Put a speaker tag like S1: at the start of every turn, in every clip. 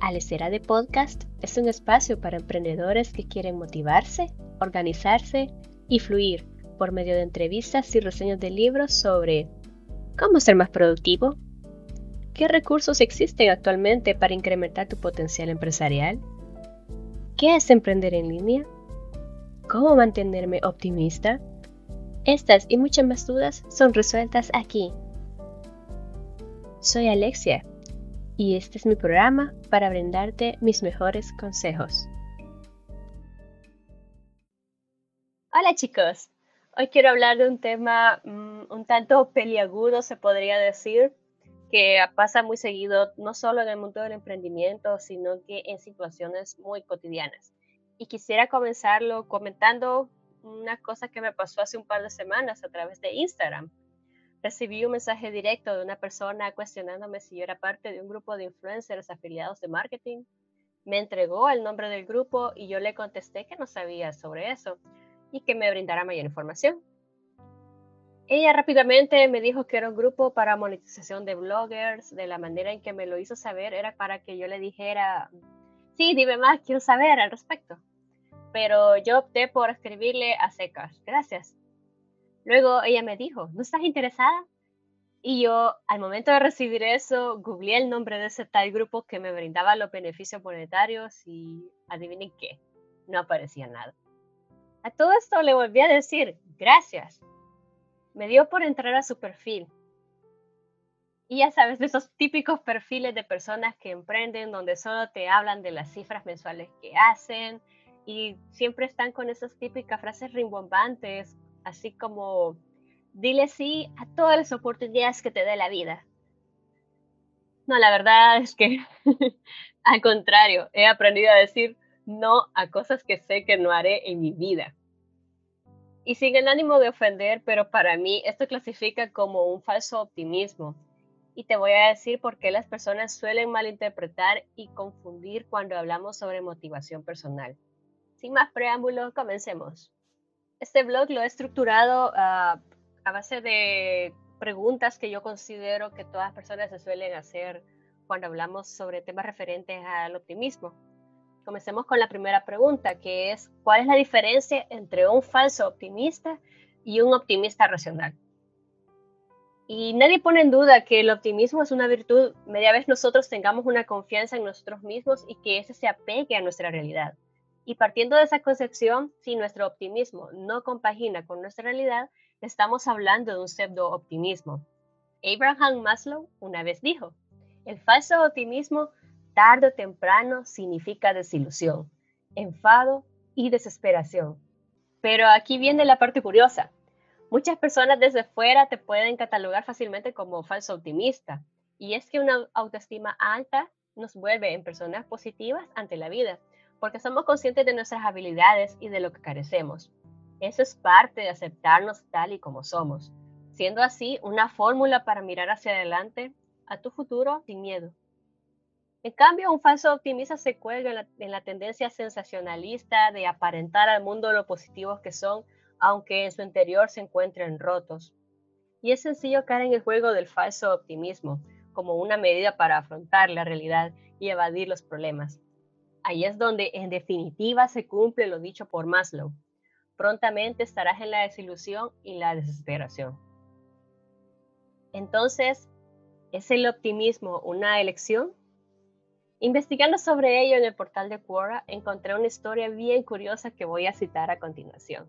S1: Alesera de Podcast es un espacio para emprendedores que quieren motivarse, organizarse y fluir por medio de entrevistas y reseñas de libros sobre cómo ser más productivo, qué recursos existen actualmente para incrementar tu potencial empresarial, qué es emprender en línea, cómo mantenerme optimista. Estas y muchas más dudas son resueltas aquí. Soy Alexia y este es mi programa para brindarte mis mejores consejos. Hola chicos, hoy quiero hablar de un tema mm, un tanto peliagudo, se podría decir, que pasa muy seguido, no solo en el mundo del emprendimiento, sino que en situaciones muy cotidianas. Y quisiera comenzarlo comentando una cosa que me pasó hace un par de semanas a través de Instagram recibí un mensaje directo de una persona cuestionándome si yo era parte de un grupo de influencers afiliados de marketing. Me entregó el nombre del grupo y yo le contesté que no sabía sobre eso y que me brindara mayor información. Ella rápidamente me dijo que era un grupo para monetización de bloggers. De la manera en que me lo hizo saber era para que yo le dijera, sí, dime más, quiero saber al respecto. Pero yo opté por escribirle a secas. Gracias. Luego ella me dijo, ¿no estás interesada? Y yo, al momento de recibir eso, googleé el nombre de ese tal grupo que me brindaba los beneficios monetarios y adivinen qué, no aparecía nada. A todo esto le volví a decir, gracias. Me dio por entrar a su perfil. Y ya sabes, de esos típicos perfiles de personas que emprenden, donde solo te hablan de las cifras mensuales que hacen y siempre están con esas típicas frases rimbombantes así como dile sí a todas las oportunidades que te dé la vida. No, la verdad es que al contrario, he aprendido a decir no a cosas que sé que no haré en mi vida. Y sin el ánimo de ofender, pero para mí esto clasifica como un falso optimismo. Y te voy a decir por qué las personas suelen malinterpretar y confundir cuando hablamos sobre motivación personal. Sin más preámbulos, comencemos. Este blog lo he estructurado ah, a base de preguntas que yo considero que todas las personas se suelen hacer cuando hablamos sobre temas referentes al optimismo. Comencemos con la primera pregunta, que es, ¿cuál es la diferencia entre un falso optimista y un optimista racional? Y nadie pone en duda que el optimismo es una virtud media vez nosotros tengamos una confianza en nosotros mismos y que ese se apegue a nuestra realidad. Y partiendo de esa concepción, si nuestro optimismo no compagina con nuestra realidad, estamos hablando de un pseudo-optimismo. Abraham Maslow una vez dijo, el falso optimismo tarde o temprano significa desilusión, enfado y desesperación. Pero aquí viene la parte curiosa. Muchas personas desde fuera te pueden catalogar fácilmente como falso optimista, y es que una autoestima alta nos vuelve en personas positivas ante la vida porque somos conscientes de nuestras habilidades y de lo que carecemos. Eso es parte de aceptarnos tal y como somos, siendo así una fórmula para mirar hacia adelante a tu futuro sin miedo. En cambio, un falso optimista se cuelga en la, en la, tendencia sensacionalista de aparentar al mundo lo positivos que son, aunque en su interior se encuentren rotos. Y es sencillo caer en el juego del falso optimismo, como una medida para afrontar la realidad y evadir los problemas. Ahí es donde en definitiva se cumple lo dicho por Maslow. Prontamente estarás en la desilusión y la desesperación. Entonces, ¿es el optimismo una elección? Investigando sobre ello en el portal de Quora, encontré una historia bien curiosa que voy a citar a continuación.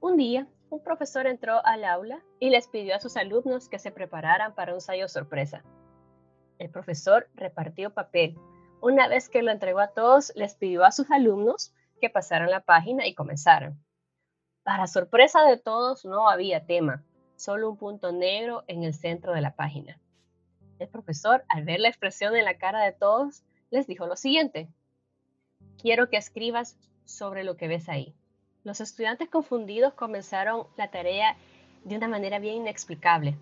S1: Un día, un profesor entró al aula y les pidió a sus alumnos que se prepararan para un ensayo sorpresa. El profesor repartió papel, una vez que lo entregó a todos, les pidió a sus alumnos que pasaran la página y comenzaran. Para sorpresa de todos, no había tema, solo un punto negro en el centro de la página. El profesor, al ver la expresión en la cara de todos, les dijo lo siguiente. Quiero que escribas sobre lo que ves ahí. Los estudiantes confundidos comenzaron la tarea de una manera bien inexplicable.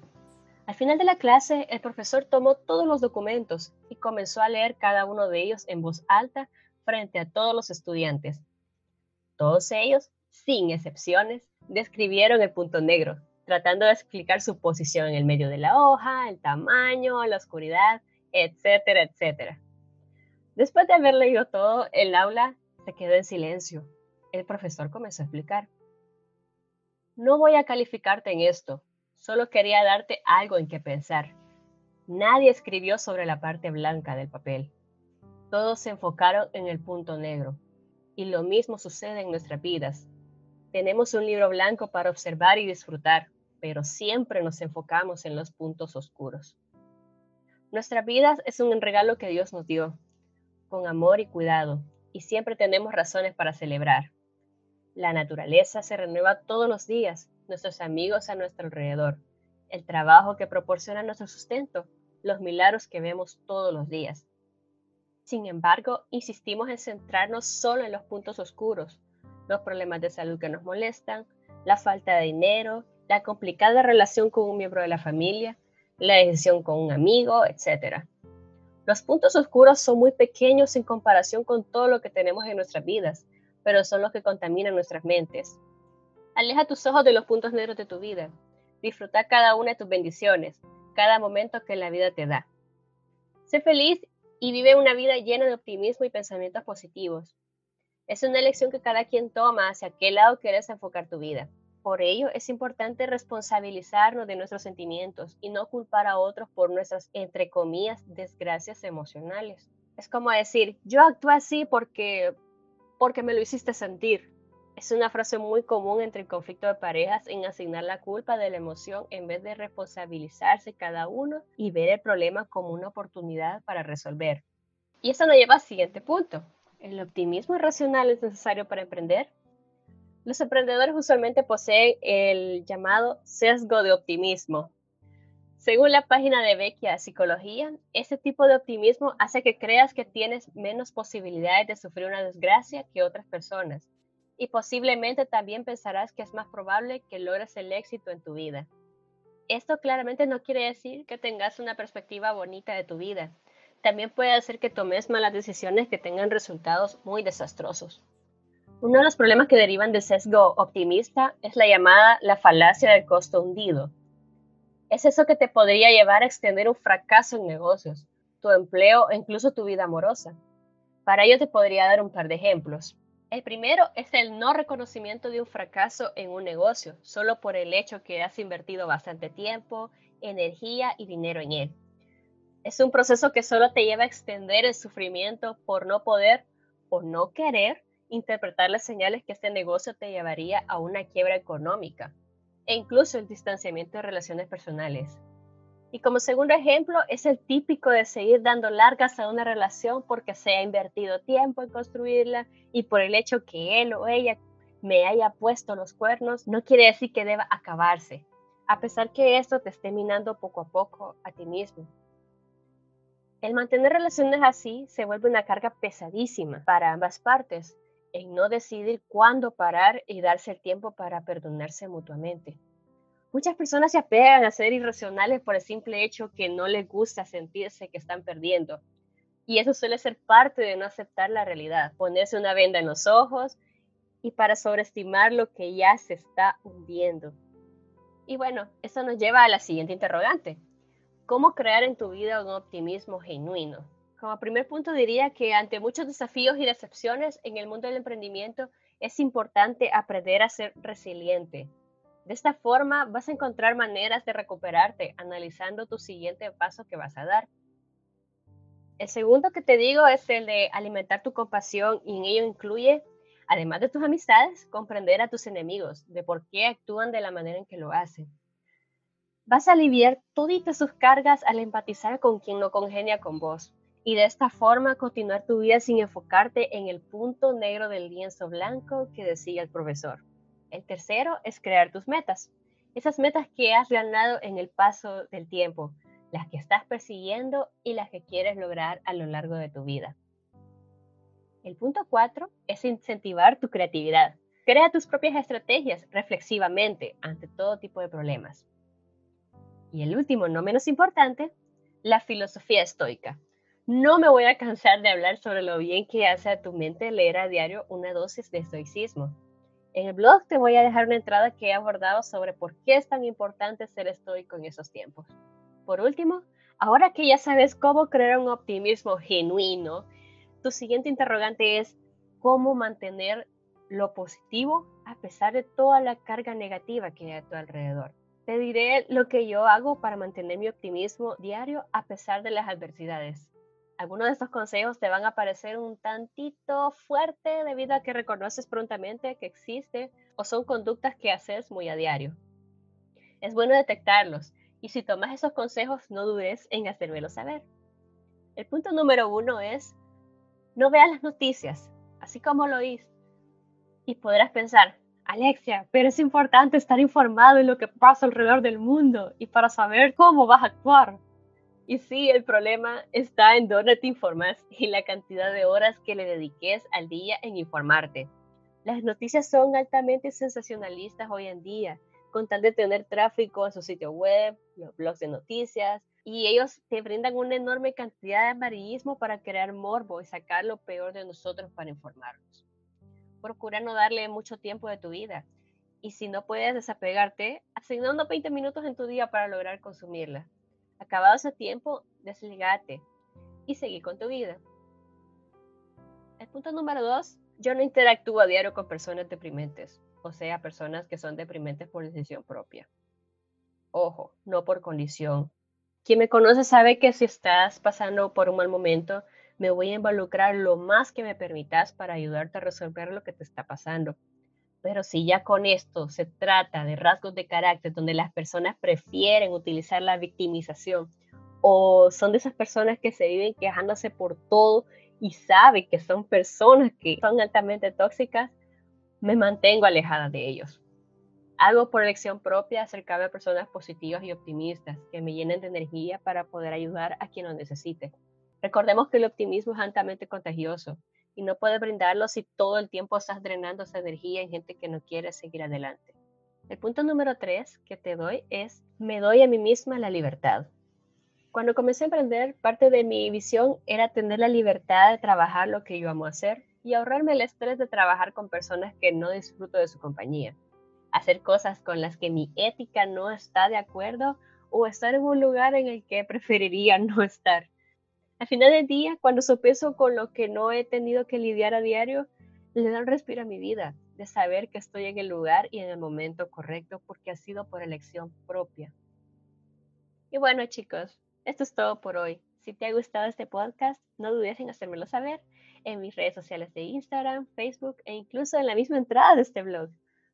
S1: Al final de la clase, el profesor tomó todos los documentos y comenzó a leer cada uno de ellos en voz alta frente a todos los estudiantes. Todos ellos, sin excepciones, describieron el punto negro, tratando de explicar su posición en el medio de la hoja, el tamaño, la oscuridad, etcétera, etcétera. Después de haber leído todo, el aula se quedó en silencio. El profesor comenzó a explicar. No voy a calificarte en esto, solo quería darte algo en que pensar. Nadie escribió sobre la parte blanca del papel. Todos se enfocaron en el punto negro. Y lo mismo sucede en nuestras vidas. Tenemos un libro blanco para observar y disfrutar, pero siempre nos enfocamos en los puntos oscuros. Nuestra vida es un regalo que Dios nos dio, con amor y cuidado, y siempre tenemos razones para celebrar. La naturaleza se renueva todos los días, nuestros amigos a nuestro alrededor, el trabajo que proporciona nuestro sustento, los milagros que vemos todos los días. Sin embargo, insistimos en centrarnos solo en los puntos oscuros, los problemas de salud que nos molestan, la falta de dinero, la complicada relación con un miembro de la familia, la decisión con un amigo, etc. Los puntos oscuros son muy pequeños en comparación con todo lo que tenemos en nuestras vidas, pero son los que contaminan nuestras mentes. Aleja tus ojos de los puntos negros de tu vida. Disfruta cada una de tus bendiciones, cada momento que la vida te da. Sé feliz y vive una vida llena de optimismo y pensamientos positivos. Es una elección que cada quien toma hacia qué lado quieres enfocar tu vida. Por ello, es importante responsabilizarnos de nuestros sentimientos y no culpar a otros por nuestras, entre comillas, desgracias emocionales. Es como decir, yo actúo así porque porque me lo hiciste sentir. Es una frase muy común entre el conflicto de parejas en asignar la culpa de la emoción en vez de responsabilizarse cada uno y ver el problema como una oportunidad para resolver. Y eso nos lleva al siguiente punto. ¿El optimismo irracional es necesario para emprender? Los emprendedores usualmente poseen el llamado sesgo de optimismo, según la página de Vecchia Psicología, este tipo de optimismo hace que creas que tienes menos posibilidades de sufrir una desgracia que otras personas y posiblemente también pensarás que es más probable que logres el éxito en tu vida. Esto claramente no quiere decir que tengas una perspectiva bonita de tu vida. También puede hacer que tomes malas decisiones que tengan resultados muy desastrosos. Uno de los problemas que derivan del sesgo optimista es la llamada la falacia del costo hundido es eso que te podría llevar a extender un fracaso en negocios, tu empleo e incluso tu vida amorosa. Para ello te podría dar un par de ejemplos. El primero es el no reconocimiento de un fracaso en un negocio, solo por el hecho que has invertido bastante tiempo, energía y dinero en él. Es un proceso que solo te lleva a extender el sufrimiento por no poder o no querer interpretar las señales que este negocio te llevaría a una quiebra económica e incluso el distanciamiento de relaciones personales. Y como segundo ejemplo, es el típico de seguir dando largas a una relación porque se ha invertido tiempo en construirla y por el hecho que él o ella me haya puesto los cuernos, no quiere decir que deba acabarse, a pesar que esto te esté minando poco a poco a ti mismo. El mantener relaciones así se vuelve una carga pesadísima para ambas partes, en no decidir cuándo parar y darse el tiempo para perdonarse mutuamente. Muchas personas se apegan a ser irracionales por el simple hecho que no les gusta sentirse que están perdiendo. Y eso suele ser parte de no aceptar la realidad, ponerse una venda en los ojos y para sobreestimar lo que ya se está hundiendo. Y bueno, eso nos lleva a la siguiente interrogante. ¿Cómo crear en tu vida un optimismo genuino? Como primer punto diría que ante muchos desafíos y decepciones en el mundo del emprendimiento es importante aprender a ser resiliente. De esta forma vas a encontrar maneras de recuperarte analizando tu siguiente paso que vas a dar. El segundo que te digo es el de alimentar tu compasión y en ello incluye, además de tus amistades, comprender a tus enemigos, de por qué actúan de la manera en que lo hacen. Vas a aliviar toditas sus cargas al empatizar con quien no congenia con vos y de esta forma continuar tu vida sin enfocarte en el punto negro del lienzo blanco que decía el profesor. El tercero es crear tus metas, esas metas que has ganado en el paso del tiempo, las que estás persiguiendo y las que quieres lograr a lo largo de tu vida. El punto cuatro es incentivar tu creatividad. Crea tus propias estrategias reflexivamente ante todo tipo de problemas. Y el último, no menos importante, la filosofía estoica. No me voy a cansar de hablar sobre lo bien que hace a tu mente leer a diario una dosis de estoicismo. En el blog te voy a dejar una entrada que he abordado sobre por qué es tan importante ser estoico en esos tiempos. Por último, ahora que ya sabes cómo crear un optimismo genuino, tu siguiente interrogante es, ¿cómo mantener lo positivo a pesar de toda la carga negativa que hay a tu alrededor? Te diré lo que yo hago para mantener mi optimismo diario a pesar de las adversidades. Algunos de estos consejos te van a parecer un tantito fuerte debido a que reconoces prontamente que existe o son conductas que haces muy a diario. Es bueno detectarlos y si tomas esos consejos no dudes en hacérmelo saber. El punto número uno es no veas las noticias, así como lo oís. Y podrás pensar, Alexia, pero es importante estar informado de lo que pasa alrededor del mundo y para saber cómo vas a actuar. Y sí, el problema está en dónde te informas y la cantidad de horas que le dediques al día en informarte. Las noticias son altamente sensacionalistas hoy en día, con tal de tener tráfico en su sitio web, los blogs de noticias, y ellos te brindan una enorme cantidad de amarillismo para crear morbo y sacar lo peor de nosotros para informarnos. Procura no darle mucho tiempo de tu vida, y si no puedes desapegarte, asigna unos 20 minutos en tu día para lograr consumirla Acabado ese tiempo, desligate y seguir con tu vida. El punto número dos, yo no interactúo a diario con personas deprimentes, o sea, personas que son deprimentes por decisión propia. Ojo, no por condición. Quien me conoce sabe que si estás pasando por un mal momento, me voy a involucrar lo más que me permitas para ayudarte a resolver lo que te está pasando. Pero si ya con esto se trata de rasgos de carácter donde las personas prefieren utilizar la victimización o son de esas personas que se viven quejándose por todo y saben que son personas que son altamente tóxicas, me mantengo alejada de ellos. Hago por elección propia acercarme a personas positivas y optimistas que me llenen de energía para poder ayudar a quien lo necesite. Recordemos que el optimismo es altamente contagioso y no puedes brindarlo si todo el tiempo estás drenando esa energía en gente que no quiere seguir adelante. El punto número tres que te doy es, me doy a mí misma la libertad. Cuando comencé a emprender, parte de mi visión era tener la libertad de trabajar lo que yo amo hacer y ahorrarme el estrés de trabajar con personas que no disfruto de su compañía, hacer cosas con las que mi ética no está de acuerdo o estar en un lugar en el que preferiría no estar. Al final del día, cuando sopeso con lo que no he tenido que lidiar a diario, le da un respiro a mi vida, de saber que estoy en el lugar y en el momento correcto porque ha sido por elección propia. Y bueno chicos, esto es todo por hoy. Si te ha gustado este podcast, no dudes en hacérmelo saber en mis redes sociales de Instagram, Facebook e incluso en la misma entrada de este blog.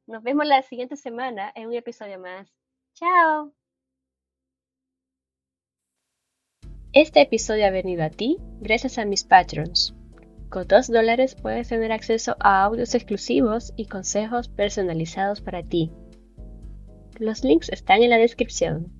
S1: Nos vemos la siguiente semana en un episodio más. ¡Chao! Este episodio ha venido a ti gracias a mis patrons. Con 2 dólares puedes tener acceso a audios exclusivos y consejos personalizados para ti. Los links están en la descripción.